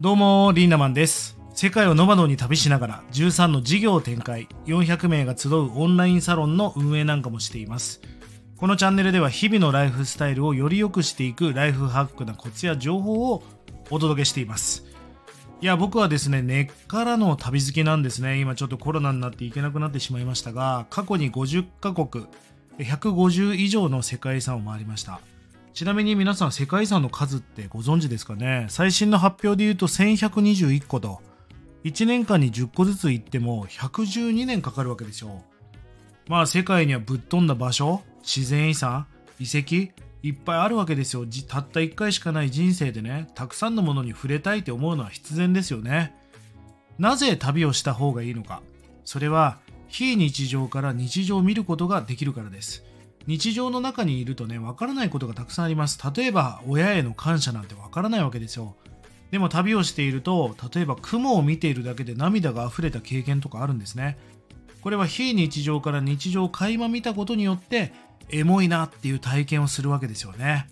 どうもリーナマンです。世界をノマドに旅しながら13の事業を展開。400名が集うオンラインサロンの運営なんかもしています。このチャンネルでは日々のライフスタイルをより良くしていくライフハックなコツや情報をお届けしています。いや僕はですね根っからの旅好きなんですね。今ちょっとコロナになって行けなくなってしまいましたが過去に50カ国150以上の世界遺産を回りました。ちなみに皆さん世界遺産の数ってご存知ですかね？最新の発表で言うと1121個と1年間に10個ずつ行っても112年かかるわけですよ。まあ世界にはぶっ飛んだ場所自然遺産遺跡いっぱいあるわけですよ。たった1回しかない人生でねたくさんのものに触れたいって思うのは必然ですよね。なぜ旅をした方がいいのか。それは非日常から日常を見ることができるからです。日常の中にいるとねわからないことがたくさんあります。例えば親への感謝なんてわからないわけですよ。でも旅をしていると例えば雲を見ているだけで涙が溢れた経験とかあるんですね。これは非日常から日常を垣間見たことによってエモいなっていう体験をするわけですよね。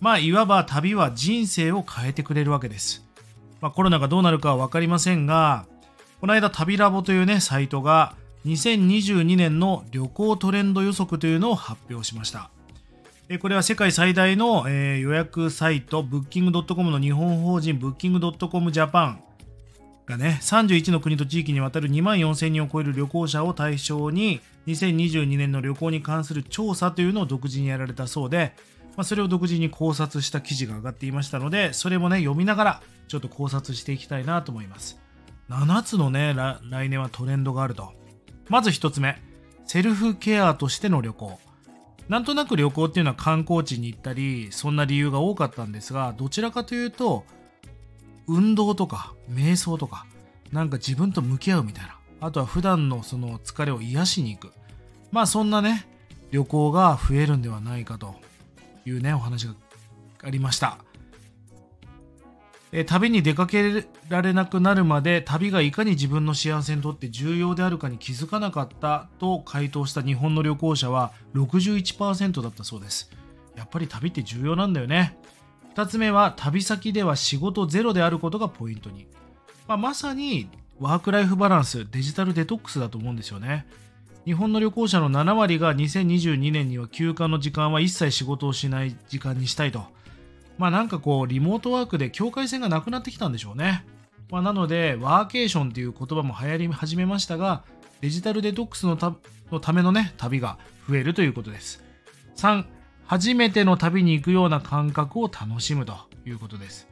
まあいわば旅は人生を変えてくれるわけです、まあ、コロナがどうなるかは分かりませんがこの間旅ラボというねサイトが2022年の旅行トレンド予測というのを発表しましたこれは世界最大の予約サイト、ブッキング .com の日本法人ブッキング .com ジャパンがね、31の国と地域にわたる2万4000人を超える旅行者を対象に、2022年の旅行に関する調査というのを独自にやられたそうで、まあ、それを独自に考察した記事が上がっていましたので、それもね、読みながらちょっと考察していきたいなと思います。7つのね、来年はトレンドがあると。まず1つ目、セルフケアとしての旅行。なんとなく旅行っていうのは観光地に行ったり、そんな理由が多かったんですが、どちらかというと、運動とか瞑想とか、なんか自分と向き合うみたいな。あとは普段のその疲れを癒しに行く。まあそんなね、旅行が増えるんではないかというね、お話がありました。旅に出かけられなくなるまで旅がいかに自分の幸せにとって重要であるかに気づかなかったと回答した日本の旅行者は61%だったそうです。やっぱり旅って重要なんだよね。2つ目は旅先では仕事ゼロであることがポイントに、まあ、まさにワークライフバランスデジタルデトックスだと思うんですよね。日本の旅行者の7割が2022年には休暇の時間は一切仕事をしない時間にしたいと。まあなんかこう、リモートワークで境界線がなくなってきたんでしょうね。まあ、なので、ワーケーションっていう言葉も流行り始めましたが、デジタルデトックスのたのためのね、旅が増えるということです。3、初めての旅に行くような感覚を楽しむということです。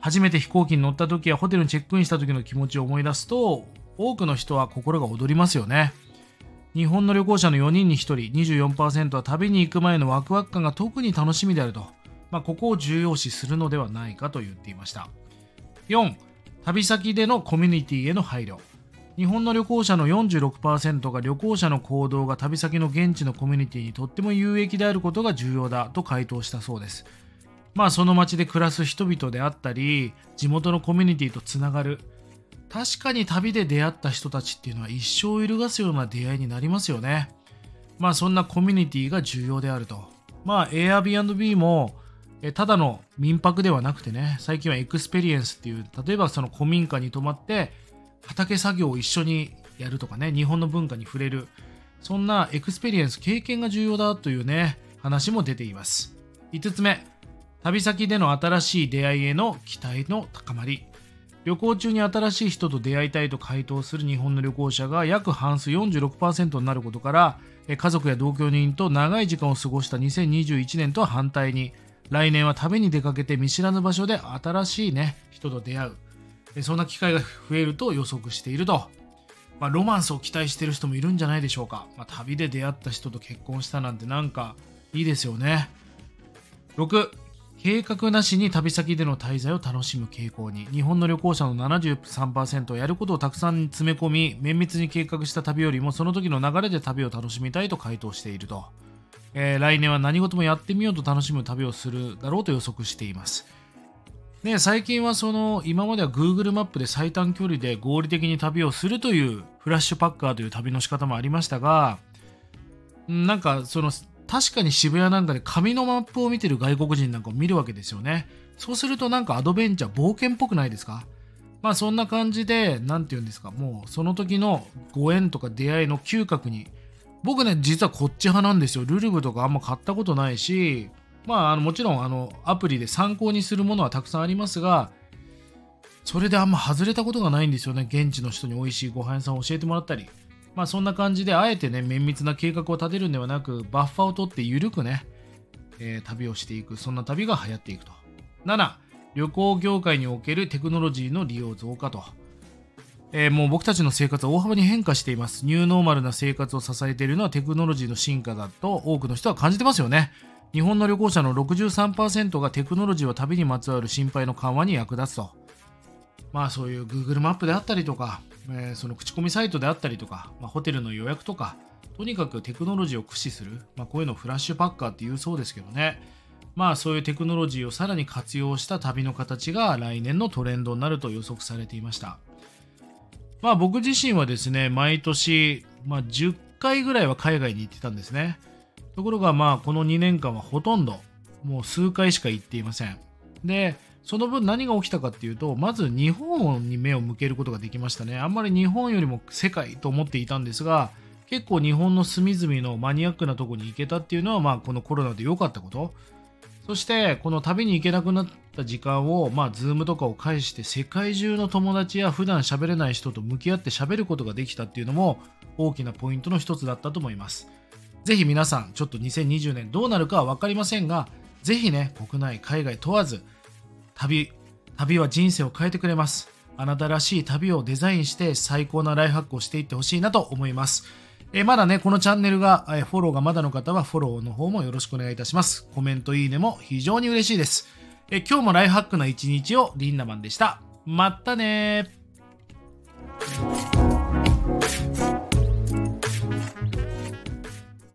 初めて飛行機に乗った時やホテルにチェックインした時の気持ちを思い出すと、多くの人は心が躍りますよね。日本の旅行者の4人に1人、24%は旅に行く前のワクワク感が特に楽しみであるとまあ、ここを重要視するのではないかと言っていました。4旅先でのコミュニティへの配慮。日本の旅行者の46%が旅行者の行動が旅先の現地のコミュニティにとっても有益であることが重要だと回答したそうです。まあその街で暮らす人々であったり地元のコミュニティとつながる。確かに旅で出会った人たちっていうのは一生揺るがすような出会いになりますよね。まあそんなコミュニティが重要であると。まあ Airbnb もただの民泊ではなくてね、最近は experience っていう、例えばその古民家に泊まって畑作業を一緒にやるとかね、日本の文化に触れる、そんな experience、経験が重要だというね、話も出ています。5つ目、旅先での新しい出会いへの期待の高まり。旅行中に新しい人と出会いたいと回答する日本の旅行者が約半数46%になることから家族や同居人と長い時間を過ごした2021年とは反対に来年は旅に出かけて見知らぬ場所で新しいね、人と出会う。そんな機会が増えると予測していると。まあ、ロマンスを期待している人もいるんじゃないでしょうか。まあ、旅で出会った人と結婚したなんてなんかいいですよね。6、計画なしに旅先での滞在を楽しむ傾向に日本の旅行者の73%はやることをたくさん詰め込み綿密に計画した旅よりもその時の流れで旅を楽しみたいと回答しているとえー、来年は何事もやってみようと楽しむ旅をするだろうと予測しています。ね、最近はその今までは Google マップで最短距離で合理的に旅をするというフラッシュパッカーという旅の仕方もありましたがなんかその確かに渋谷なんかで紙のマップを見てる外国人なんかを見るわけですよね。そうするとなんかアドベンチャー冒険っぽくないですか？まあそんな感じで、なんて言うんですか、もうその時のご縁とか出会いの嗅覚に、僕ね、実はこっち派なんですよ。ルルブとかあんま買ったことないし、まあ、あのもちろんあのアプリで参考にするものはたくさんありますが、それであんま外れたことがないんですよね。現地の人に美味しいご飯屋さんを教えてもらったり。まあそんな感じで、あえてね、綿密な計画を立てるんではなく、バッファを取って緩くね、えー、旅をしていく、そんな旅が流行っていくと。7、旅行業界におけるテクノロジーの利用増加と。えー、もう僕たちの生活は大幅に変化しています。ニューノーマルな生活を支えているのはテクノロジーの進化だと多くの人は感じてますよね。日本の旅行者の63%がテクノロジーは旅にまつわる心配の緩和に役立つと。まあそういう Google マップであったりとか、えー、その口コミサイトであったりとか、まあ、ホテルの予約とか、とにかくテクノロジーを駆使する、まあ、こういうのをフラッシュパッカーって言うそうですけどね。まあそういうテクノロジーをさらに活用した旅の形が来年のトレンドになると予測されていました。まあ僕自身はですね、毎年、まあ、10回ぐらいは海外に行ってたんですね。ところがまあこの2年間はほとんどもう数回しか行っていません。で、その分何が起きたかっていうと、まず日本に目を向けることができましたね。あんまり日本よりも世界と思っていたんですが、結構日本の隅々のマニアックなとこに行けたっていうのは、まあこのコロナで良かったこと。そしてこの旅に行けなくなった時間を、まあ、ズームとかを介して世界中の友達や普段喋れない人と向き合って喋ることができたっていうのも大きなポイントの一つだったと思います。ぜひ皆さん、ちょっと2020年どうなるかは分かりませんが、ぜひね、国内、海外問わず、旅、旅は人生を変えてくれます。あなたらしい旅をデザインして最高なライフハックをしていってほしいなと思います。え、まだね、このチャンネルが、えフォローがまだの方はフォローの方もよろしくお願いいたします。コメント、いいねも非常に嬉しいです。え今日もライフハックな一日をリンダマンでした。またね